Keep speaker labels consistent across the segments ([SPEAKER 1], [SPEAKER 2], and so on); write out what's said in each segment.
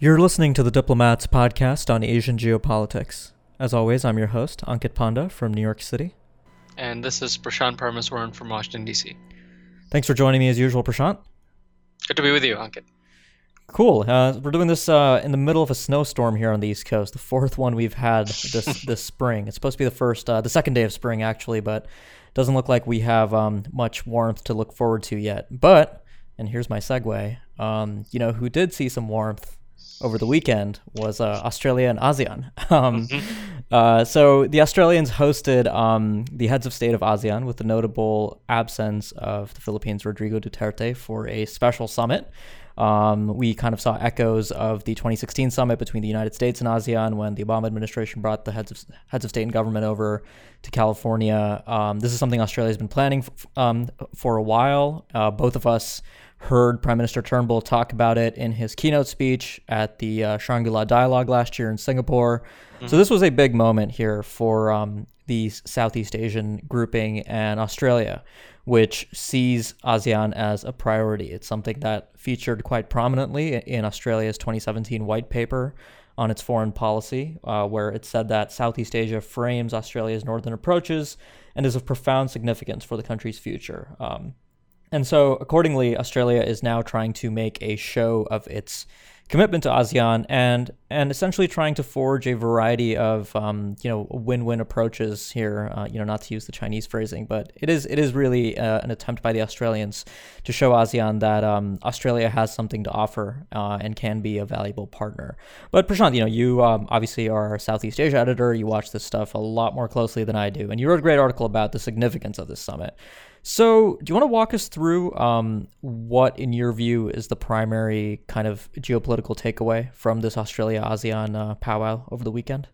[SPEAKER 1] You're listening to the Diplomats podcast on Asian geopolitics. As always, I'm your host, Ankit Panda from New York City.
[SPEAKER 2] And this is Prashant Parameswaran from Washington, D.C.
[SPEAKER 1] Thanks for joining me as usual, Prashant.
[SPEAKER 2] Good to be with you, Ankit.
[SPEAKER 1] Cool. Uh, we're doing this uh, in the middle of a snowstorm here on the East Coast, the fourth one we've had this this spring. It's supposed to be the first, uh, the second day of spring, actually, but doesn't look like we have um, much warmth to look forward to yet. But, and here's my segue, um, you know, who did see some warmth over the weekend was uh, Australia and ASEAN. Um, mm-hmm. uh, so the Australians hosted um, the heads of state of ASEAN with the notable absence of the Philippines' Rodrigo Duterte for a special summit. Um, we kind of saw echoes of the 2016 summit between the United States and ASEAN when the Obama administration brought the heads of heads of state and government over to California. Um, this is something Australia has been planning f- um, for a while. Uh, both of us heard Prime Minister Turnbull talk about it in his keynote speech at the uh, Shangri-La Dialogue last year in Singapore. Mm-hmm. So this was a big moment here for um, the Southeast Asian grouping and Australia, which sees ASEAN as a priority. It's something that featured quite prominently in Australia's 2017 white paper on its foreign policy, uh, where it said that Southeast Asia frames Australia's northern approaches and is of profound significance for the country's future. Um, and so, accordingly, Australia is now trying to make a show of its commitment to ASEAN and and essentially trying to forge a variety of um, you know win-win approaches here. Uh, you know, not to use the Chinese phrasing, but it is it is really uh, an attempt by the Australians to show ASEAN that um, Australia has something to offer uh, and can be a valuable partner. But Prashant, you know, you um, obviously are a Southeast Asia editor. You watch this stuff a lot more closely than I do, and you wrote a great article about the significance of this summit. So, do you want to walk us through um, what, in your view, is the primary kind of geopolitical takeaway from this Australia ASEAN uh, powwow over the weekend?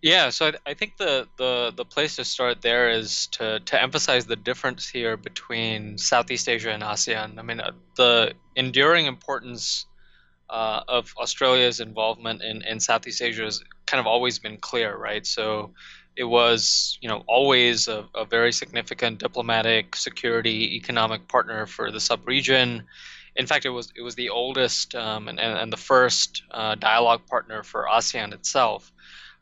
[SPEAKER 2] Yeah, so I, I, think the, the, the place to start there is to, to emphasize the difference here between Southeast Asia and ASEAN. I mean, uh, the enduring importance uh, of Australia's involvement in, in Southeast Asia has kind of always been clear, right? So it was, you know, always a, a very significant diplomatic, security, economic partner for the sub-region. In fact, it was it was the oldest um, and, and, the first uh, dialogue partner for ASEAN itself.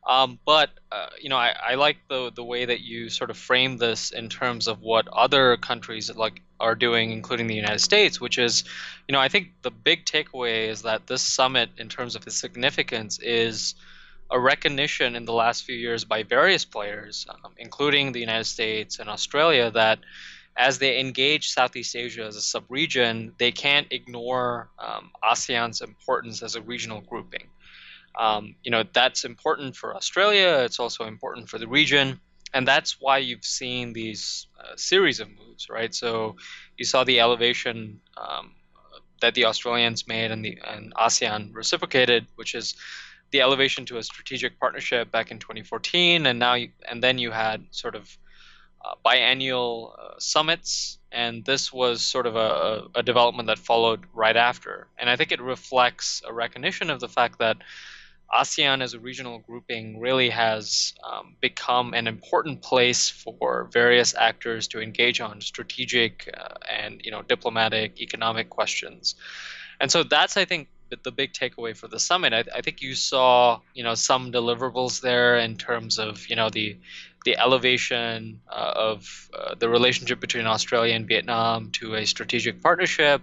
[SPEAKER 2] Um, but uh, you know, I, I like the the way that you sort of frame this in terms of what other countries like are doing, including the United States, which is, you know, I think the big takeaway is that this summit, in terms of its significance, is a recognition in the last few years by various players, um, including the United States and Australia, that as they engage Southeast Asia as a subregion, they can't ignore um, ASEAN's importance as a regional grouping. Um, you know that's important for Australia. It's also important for the region, and that's why you've seen these uh, series of moves, right? So you saw the elevation um, that the Australians made and the and ASEAN reciprocated, which is the elevation to a strategic partnership back in 2014, and now you, and then you had sort of uh, biannual uh, summits, and this was sort of a, a, development that followed right after. And I think it reflects a recognition of the fact that ASEAN as a regional grouping really has um, become an important place for various actors to engage on strategic uh, and you know diplomatic, economic questions. And so that's I think the big takeaway for the summit. I, I, think you saw, you know, some deliverables there in terms of, you know, the the elevation uh, of uh, the relationship between Australia and Vietnam to a strategic partnership.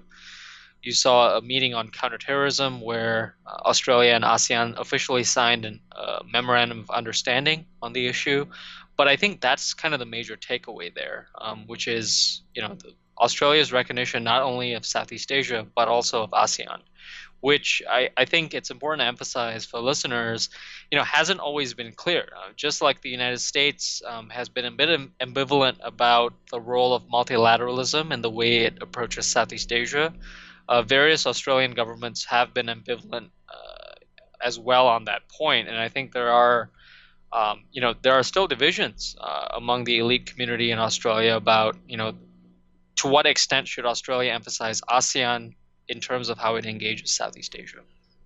[SPEAKER 2] You saw a meeting on counterterrorism where uh, Australia and ASEAN officially signed a uh, memorandum of understanding on the issue. But I think that's kind of the major takeaway there, um, which is, you know, Australia's recognition not only of Southeast Asia but also of ASEAN which I, I think it's important to emphasize for listeners, you know, hasn't always been clear. Uh, just like the United States um, has been a bit ambivalent about the role of multilateralism and the way it approaches Southeast Asia, uh, various Australian governments have been ambivalent uh, as well on that point. And I think there are, um, you know, there are still divisions uh, among the elite community in Australia about, you know, to what extent should Australia emphasize ASEAN in terms of how it engages Southeast Asia.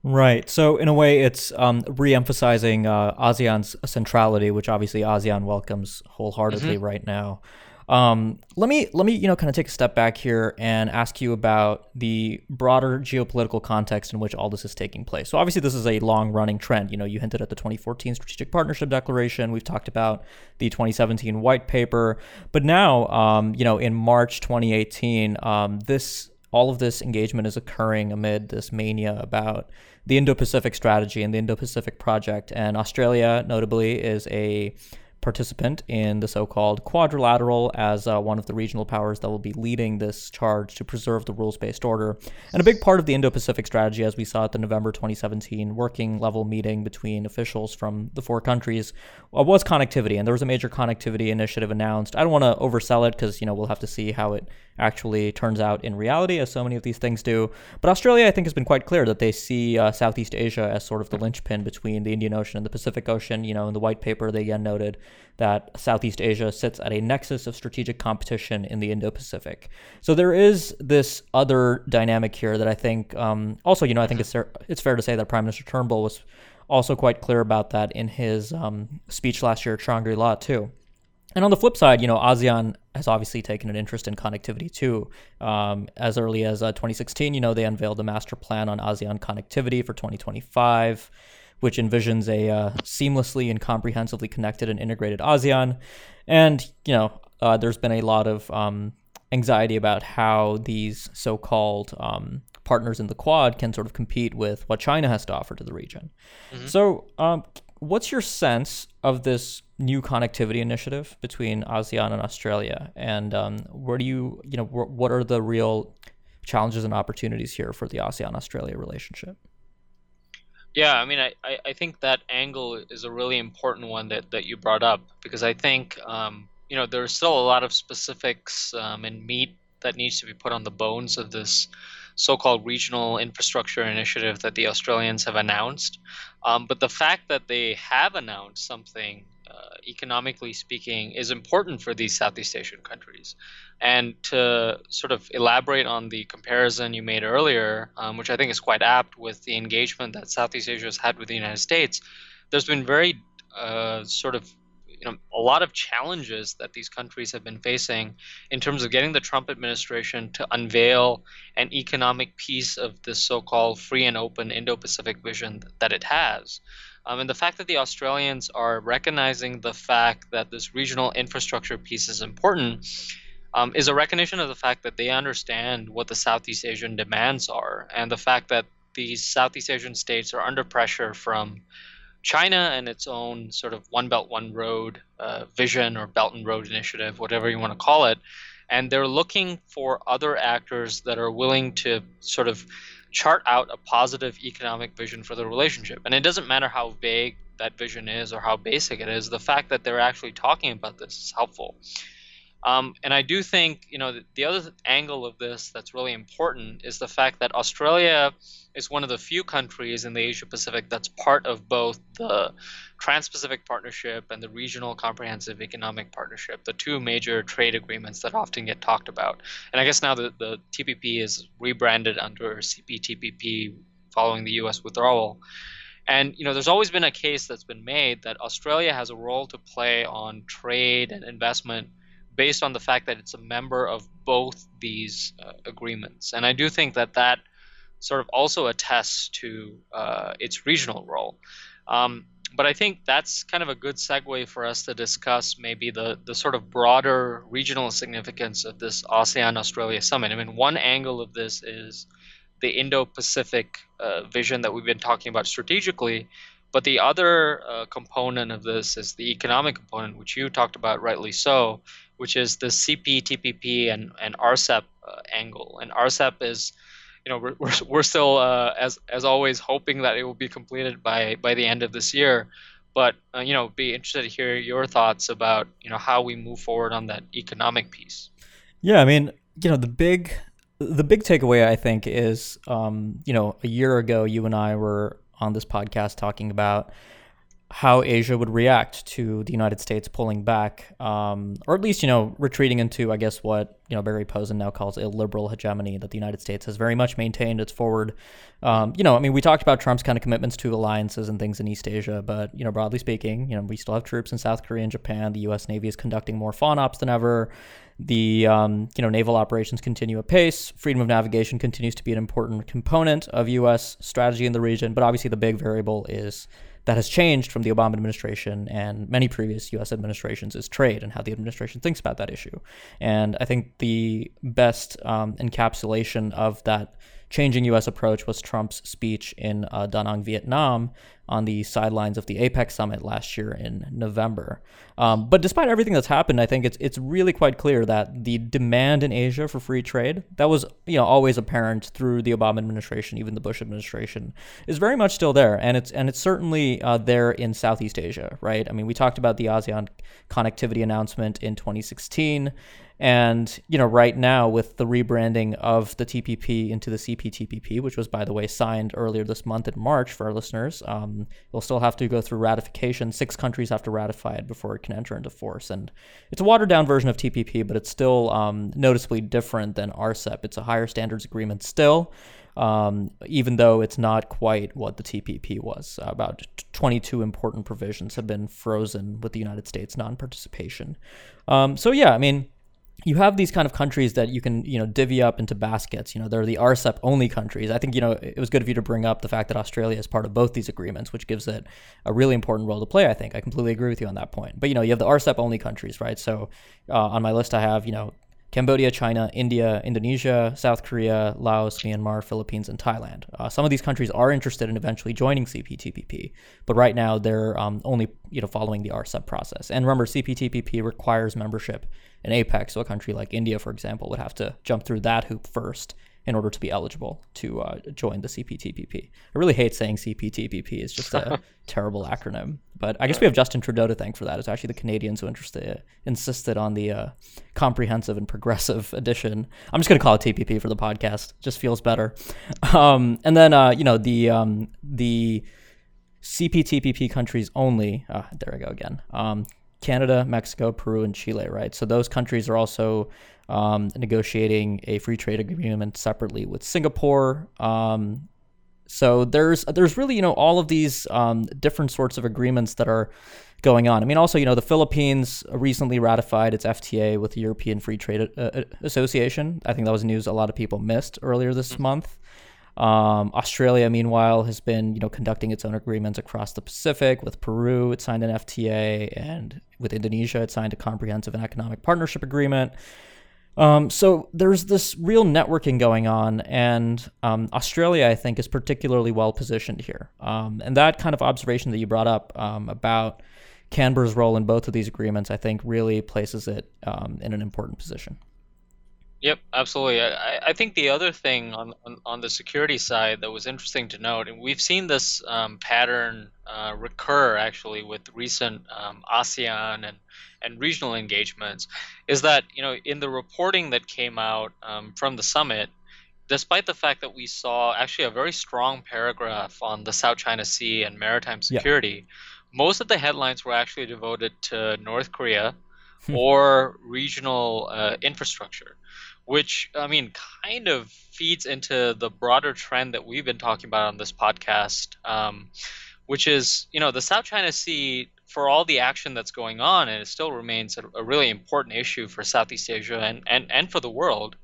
[SPEAKER 1] Right. So in a way, it's um, re-emphasizing uh, ASEAN's centrality, which obviously ASEAN welcomes wholeheartedly mm-hmm. right now. Um, let me let me you know kind of take a step back here and ask you about the broader geopolitical context in which all this is taking place. So obviously this is a long running trend. You know, you hinted at the 2014 Strategic Partnership Declaration. We've talked about the 2017 White Paper, but now um, you know in March 2018, um, this all of this engagement is occurring amid this mania about the Indo-Pacific strategy and the Indo-Pacific project, and Australia notably is a participant in the so called quadrilateral as uh, one of the regional powers that will be leading this charge to preserve the rules based order. And a big part of the Indo Pacific strategy, as we saw at the November 2017 working level meeting between officials from the four countries, uh, was connectivity. And there was a major connectivity initiative announced. I don't want to oversell it because, you know, we'll have to see how it actually turns out in reality, as so many of these things do. But Australia, I think, has been quite clear that they see uh, Southeast Asia as sort of the linchpin between the Indian Ocean and the Pacific Ocean. You know, in the white paper, they again noted that Southeast Asia sits at a nexus of strategic competition in the Indo Pacific. So there is this other dynamic here that I think, um, also, you know, I think it's, it's fair to say that Prime Minister Turnbull was also quite clear about that in his um, speech last year at Shangri La, too. And on the flip side, you know, ASEAN has obviously taken an interest in connectivity too. Um, as early as uh, 2016, you know, they unveiled a master plan on ASEAN connectivity for 2025, which envisions a uh, seamlessly and comprehensively connected and integrated ASEAN. And, you know, uh, there's been a lot of um, anxiety about how these so called um, partners in the Quad can sort of compete with what China has to offer to the region. Mm-hmm. So, um, what's your sense of this new connectivity initiative between ASEAN and Australia? And um, where do you, you know, wh- what are the real challenges and opportunities here for the ASEAN Australia relationship?
[SPEAKER 2] Yeah, I mean, I, I think that angle is a really important one that, that you brought up because I think, um, you know, there's still a lot of specifics um, and meat that needs to be put on the bones of this so-called regional infrastructure initiative that the Australians have announced. Um, but the fact that they have announced something, uh, economically speaking, is important for these Southeast Asian countries. And to sort of elaborate on the comparison you made earlier, um, which I think is quite apt with the engagement that Southeast Asia has had with the United States, there's been very uh, sort of you know a lot of challenges that these countries have been facing in terms of getting the Trump administration to unveil an economic piece of this so-called free and open Indo-Pacific vision that it has. Um, and the fact that the Australians are recognizing the fact that this regional infrastructure piece is important um, is a recognition of the fact that they understand what the Southeast Asian demands are, and the fact that these Southeast Asian states are under pressure from China and its own sort of One Belt, One Road uh, vision or Belt and Road initiative, whatever you want to call it. And they're looking for other actors that are willing to sort of chart out a positive economic vision for the relationship. And it doesn't matter how vague that vision is or how basic it is, the fact that they're actually talking about this is helpful. Um, and I do think, you know, the, the other angle of this that's really important is the fact that Australia is one of the few countries in the Asia Pacific that's part of both the Trans Pacific Partnership and the Regional Comprehensive Economic Partnership, the two major trade agreements that often get talked about. And I guess now the, the TPP is rebranded under CPTPP following the US withdrawal. And you know, there's always been a case that's been made that Australia has a role to play on trade and investment based on the fact that it's a member of both these uh, agreements. And I do think that that sort of also attests to uh, its regional role. Um, but I think that's kind of a good segue for us to discuss maybe the, the sort of broader regional significance of this ASEAN Australia summit. I mean, one angle of this is the Indo Pacific uh, vision that we've been talking about strategically. But the other uh, component of this is the economic component, which you talked about rightly so, which is the CPTPP and, and RCEP uh, angle. And RCEP is, you know, we're, we're, still, uh, as, as always, hoping that it will be completed by, by the end of this year. But, uh, you know, be interested to hear your thoughts about, you know, how we move forward on that economic piece.
[SPEAKER 1] Yeah, I mean, you know, the big the big takeaway I think is, um, you know, a year ago you and I were on this podcast talking about how Asia would react to the United States pulling back, um, or at least you know retreating into, I guess, what you know Barry Posen now calls illiberal hegemony that the United States has very much maintained its forward. Um, you know, I mean, we talked about Trump's kind of commitments to alliances and things in East Asia, but you know, broadly speaking, you know, we still have troops in South Korea and Japan. The U.S. Navy is conducting more FONOPs than ever. The um, you know naval operations continue apace. Freedom of navigation continues to be an important component of U.S. strategy in the region, but obviously the big variable is that has changed from the Obama administration and many previous U.S. administrations is trade and how the administration thinks about that issue. And I think the best um, encapsulation of that changing U.S. approach was Trump's speech in uh, Da Nang, Vietnam, on the sidelines of the APEC summit last year in November. Um, but despite everything that's happened, I think it's it's really quite clear that the demand in Asia for free trade that was you know always apparent through the Obama administration, even the Bush administration, is very much still there, and it's and it's certainly uh, there in Southeast Asia, right? I mean, we talked about the ASEAN connectivity announcement in 2016. And you know, right now with the rebranding of the TPP into the CPTPP, which was by the way signed earlier this month in March for our listeners, um, you'll still have to go through ratification. Six countries have to ratify it before it can enter into force, and it's a watered down version of TPP, but it's still um, noticeably different than RCEP. It's a higher standards agreement still. Um, even though it's not quite what the TPP was. About 22 important provisions have been frozen with the United States non participation. Um, so, yeah, I mean, you have these kind of countries that you can you know divvy up into baskets. You know, they're the RCEP only countries. I think you know it was good of you to bring up the fact that Australia is part of both these agreements, which gives it a really important role to play. I think I completely agree with you on that point. But you know, you have the RCEP only countries, right? So uh, on my list, I have you know Cambodia, China, India, Indonesia, South Korea, Laos, Myanmar, Philippines, and Thailand. Uh, some of these countries are interested in eventually joining CPTPP, but right now they're um, only you know following the RCEP process. And remember, CPTPP requires membership in APEC, so a country like India, for example, would have to jump through that hoop first in order to be eligible to uh, join the CPTPP. I really hate saying CPTPP; it's just a terrible acronym. But I guess we have Justin Trudeau to thank for that. It's actually the Canadians who interested, insisted on the uh, comprehensive and progressive edition. I'm just going to call it TPP for the podcast; it just feels better. Um, and then uh, you know the um, the CPTPP countries only. Uh, there I go again. Um, Canada, Mexico, Peru, and Chile, right? So those countries are also um, negotiating a free trade agreement separately with Singapore. Um, so there's there's really you know all of these um, different sorts of agreements that are going on. I mean, also you know the Philippines recently ratified its FTA with the European Free Trade uh, Association. I think that was news a lot of people missed earlier this mm-hmm. month. Um, Australia, meanwhile, has been you know conducting its own agreements across the Pacific. With Peru, it signed an FTA, and with Indonesia, it signed a comprehensive and economic partnership agreement. Um, so there's this real networking going on, and um, Australia, I think, is particularly well positioned here. Um, and that kind of observation that you brought up um, about Canberra's role in both of these agreements, I think, really places it um, in an important position.
[SPEAKER 2] Yep, absolutely. I, I think the other thing on, on, on the security side that was interesting to note, and we've seen this um, pattern uh, recur actually with recent um, ASEAN and, and regional engagements, is that you know in the reporting that came out um, from the summit, despite the fact that we saw actually a very strong paragraph on the South China Sea and maritime security, yeah. most of the headlines were actually devoted to North Korea hmm. or regional uh, infrastructure which I mean kind of feeds into the broader trend that we've been talking about on this podcast, um, which is you know the South China Sea for all the action that's going on, and it still remains a, a really important issue for Southeast Asia and, and, and for the world.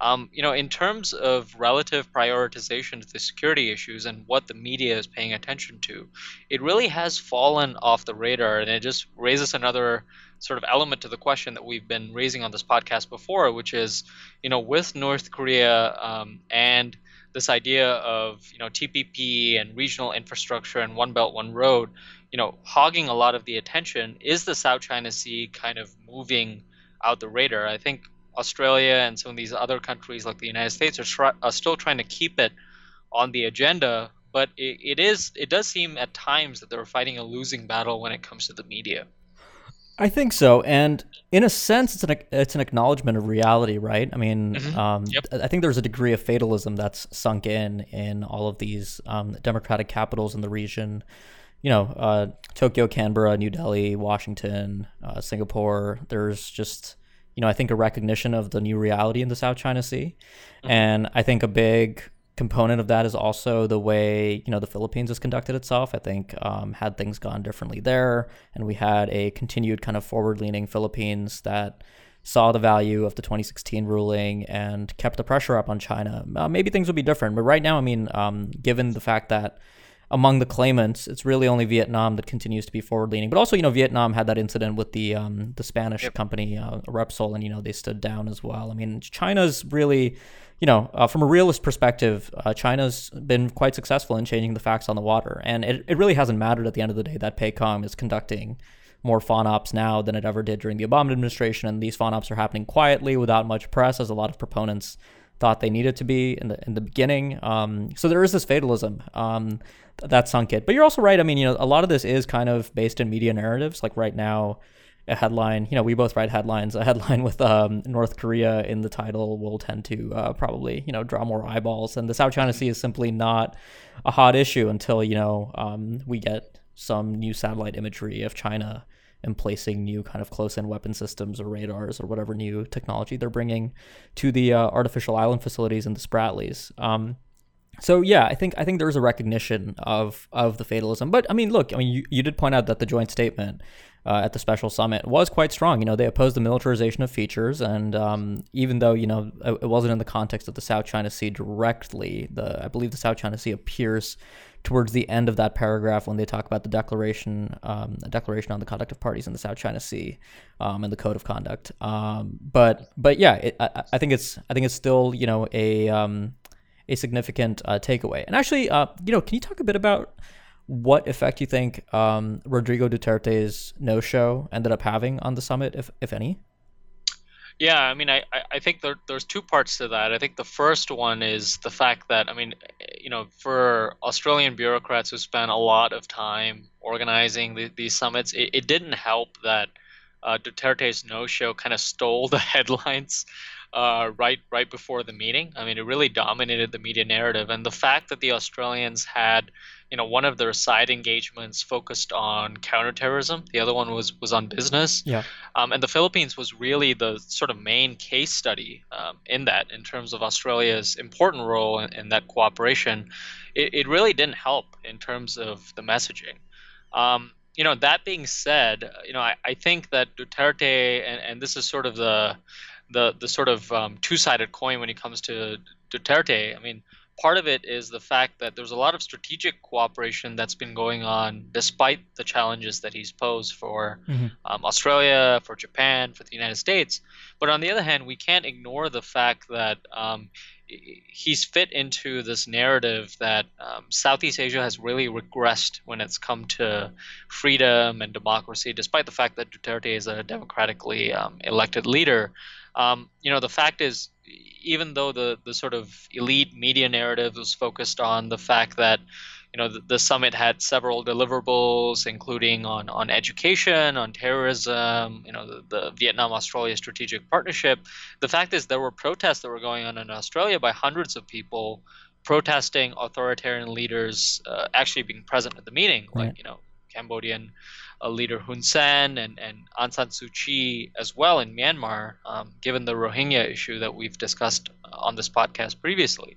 [SPEAKER 2] Um, you know, in terms of relative prioritization to the security issues and what the media is paying attention to, it really has fallen off the radar, and it just raises another sort of element to the question that we've been raising on this podcast before, which is, you know, with North Korea um, and this idea of you know TPP and regional infrastructure and One Belt One Road, you know, hogging a lot of the attention, is the South China Sea kind of moving out the radar? I think Australia and some of these other countries like the United States are, try- are still trying to keep it on the agenda, but it, it is it does seem at times that they're fighting a losing battle when it comes to the media.
[SPEAKER 1] I think so, and in a sense, it's an it's an acknowledgement of reality, right? I mean, mm-hmm. um, yep. I think there's a degree of fatalism that's sunk in in all of these um, democratic capitals in the region. you know, uh, Tokyo, Canberra, New Delhi, Washington, uh, Singapore. There's just, you know, I think a recognition of the new reality in the South China Sea, mm-hmm. and I think a big component of that is also the way you know the Philippines has conducted itself. I think um, had things gone differently there, and we had a continued kind of forward-leaning Philippines that saw the value of the 2016 ruling and kept the pressure up on China, uh, maybe things would be different. But right now, I mean, um, given the fact that among the claimants, it's really only Vietnam that continues to be forward leaning. But also, you know, Vietnam had that incident with the um, the Spanish yep. company uh, Repsol, and you know they stood down as well. I mean, China's really, you know, uh, from a realist perspective, uh, China's been quite successful in changing the facts on the water, and it, it really hasn't mattered at the end of the day that PACOM is conducting more FONOPs now than it ever did during the Obama administration, and these FONOPs are happening quietly without much press, as a lot of proponents thought they needed to be in the in the beginning. Um, so there is this fatalism. Um, that sunk it. But you're also right. I mean, you know, a lot of this is kind of based in media narratives. Like right now, a headline, you know, we both write headlines. A headline with um, North Korea in the title will tend to uh, probably, you know, draw more eyeballs. And the South China Sea is simply not a hot issue until, you know, um, we get some new satellite imagery of China emplacing new kind of close-in weapon systems or radars or whatever new technology they're bringing to the uh, artificial island facilities in the Spratlys. Um, so yeah, I think I think there's a recognition of of the fatalism. But I mean, look, I mean, you, you did point out that the joint statement uh, at the special summit was quite strong. You know, they opposed the militarization of features, and um, even though you know it wasn't in the context of the South China Sea directly, the I believe the South China Sea appears towards the end of that paragraph when they talk about the declaration, um, the declaration on the conduct of parties in the South China Sea, um, and the code of conduct. Um, but but yeah, it, I, I, think it's I think it's still you know a um, a significant uh, takeaway. And actually, uh, you know, can you talk a bit about what effect you think um, Rodrigo Duterte's no-show ended up having on the summit, if if any?
[SPEAKER 2] Yeah, I mean, I, I think there, there's two parts to that. I think the first one is the fact that, I mean, you know, for Australian bureaucrats who spent a lot of time organizing the, these summits, it, it didn't help that uh, Duterte's no-show kind of stole the headlines uh, right right before the meeting. I mean, it really dominated the media narrative, and the fact that the Australians had, you know, one of their side engagements focused on counterterrorism, the other one was was on business.
[SPEAKER 1] Yeah.
[SPEAKER 2] Um, and the Philippines was really the sort of main case study um, in that, in terms of Australia's important role in, in that cooperation. It, it really didn't help in terms of the messaging. Um, you know, that being said, you know, I, I think that Duterte, and, and this is sort of the the the sort of um, two-sided coin when it comes to Duterte. I mean, part of it is the fact that there's a lot of strategic cooperation that's been going on despite the challenges that he's posed for mm-hmm. um, Australia, for Japan, for the United States. But on the other hand, we can't ignore the fact that um, he's fit into this narrative that um, Southeast Asia has really regressed when it's come to freedom and democracy, despite the fact that Duterte is a democratically um, elected leader. Um, you know, the fact is, even though the the sort of elite media narrative was focused on the fact that you know the, the, summit had several deliverables including on on education on terrorism you know the, the vietnam australia strategic partnership the fact is there were protests that were going on in australia by hundreds of people protesting authoritarian leaders uh, actually being present at the meeting like you know cambodian uh, leader Hun Sen and, and Aung San Suu Kyi as well in Myanmar, um, given the Rohingya issue that we've discussed on this podcast previously.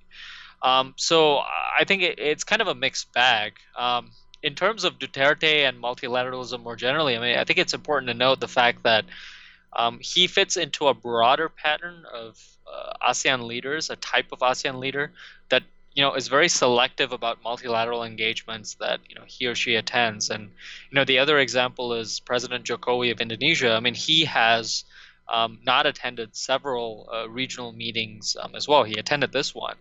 [SPEAKER 2] Um, so I think it, it's kind of a mixed bag. Um, in terms of Duterte and multilateralism more generally, I mean, I think it's important to note the fact that um, he fits into a broader pattern of uh, ASEAN leaders, a type of ASEAN leader that you know is very selective about multilateral engagements that you know he or she attends. And you know the other example is president jokowi of indonesia. I mean he has um, not attended several uh, regional meetings um, as well. He attended this one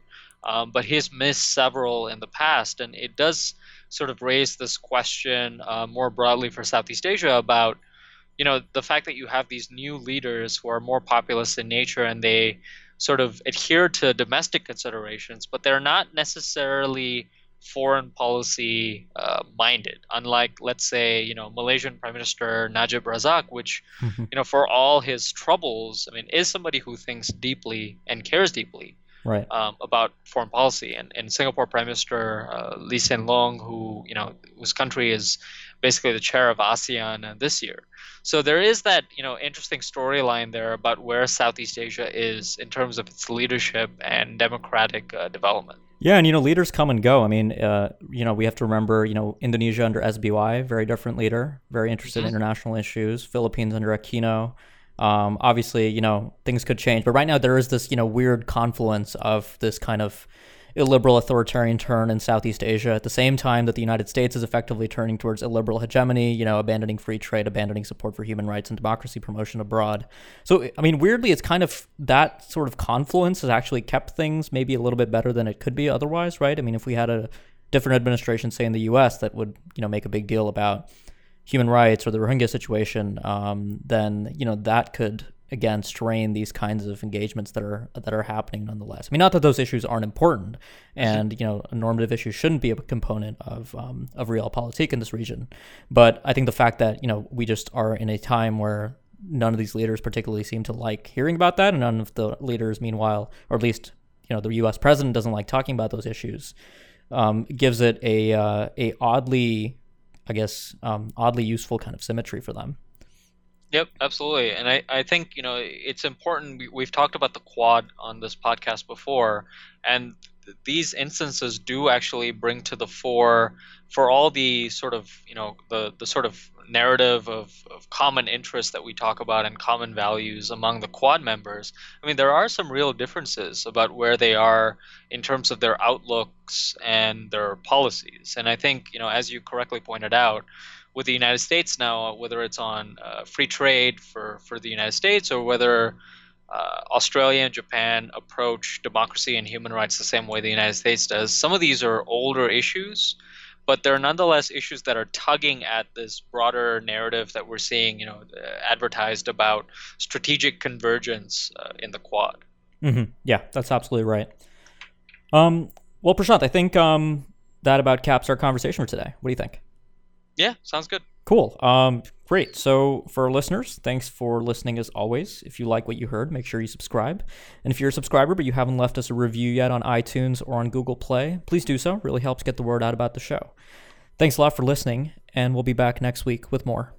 [SPEAKER 2] um, but he's missed several in the past. And it does sort of raise this question uh, more broadly for southeast asia about you know the fact that you have these new leaders who are more populist in nature and they sort of adhere to domestic considerations, but they're not necessarily foreign policy uh, minded. Unlike, let's say, you know, Malaysian Prime Minister Najib Razak, which, mm-hmm. you know, for all his troubles, I mean, is somebody who thinks deeply and cares deeply.
[SPEAKER 1] right.
[SPEAKER 2] um, about foreign policy. And, and Singapore Prime Minister uh, Lee Hsien Loong, who you know whose country is basically the chair of ASEAN this year. So there is that you know interesting storyline there about where Southeast Asia is in terms of its leadership and democratic uh, development.
[SPEAKER 1] Yeah, and you know, leaders come and go. I mean, uh, you know, we have to remember, you know, Indonesia under SBY, very different leader, very interested mm-hmm. in international issues. Philippines under Aquino. Um, obviously, you know, things could change, but right now there is this, you know, weird confluence of this kind of illiberal authoritarian turn in Southeast Asia at the same time that the United States is effectively turning towards illiberal hegemony, you know, abandoning free trade, abandoning support for human rights and democracy promotion abroad. So, I mean, weirdly, it's kind of that sort of confluence has actually kept things maybe a little bit better than it could be otherwise, right? I mean, if we had a different administration, say in the U.S., that would, you know, make a big deal about human rights or the Rohingya situation, um, then you know that could again strain these kinds of engagements that are that are happening nonetheless. I mean, not that those issues aren't important, and you know, normative issues shouldn't be a component of um, of realpolitik in this region, but I think the fact that you know we just are in a time where none of these leaders particularly seem to like hearing about that, and none of the leaders, meanwhile, or at least you know, the U.S. president doesn't like talking about those issues, um, gives it a uh, a oddly, I guess, um, oddly useful kind of symmetry for them.
[SPEAKER 2] Yep, absolutely. And I, I think, you know, it's important. We, we've talked about the quad on this podcast before, and th- these instances do actually bring to the fore for all the sort of, you know, the, the sort of narrative of, of common interests that we talk about and common values among the quad members. I mean, there are some real differences about where they are in terms of their outlooks and their policies. And I think, you know, as you correctly pointed out, with the United States now, whether it's on uh, free trade for, for the United States or whether uh, Australia and Japan approach democracy and human rights the same way the United States does. Some of these are older issues, but they're nonetheless issues that are tugging at this broader narrative that we're seeing, you know, uh, advertised about strategic convergence uh, in the Quad.
[SPEAKER 1] Mm-hmm. Yeah, that's absolutely right. Um, well, Prashant, I think um, that about caps our conversation for today. What do you think?
[SPEAKER 2] Yeah, sounds good.
[SPEAKER 1] Cool. Um, great. So, for listeners, thanks for listening as always. If you like what you heard, make sure you subscribe. And if you're a subscriber but you haven't left us a review yet on iTunes or on Google Play, please do so. It really helps get the word out about the show. Thanks a lot for listening, and we'll be back next week with more.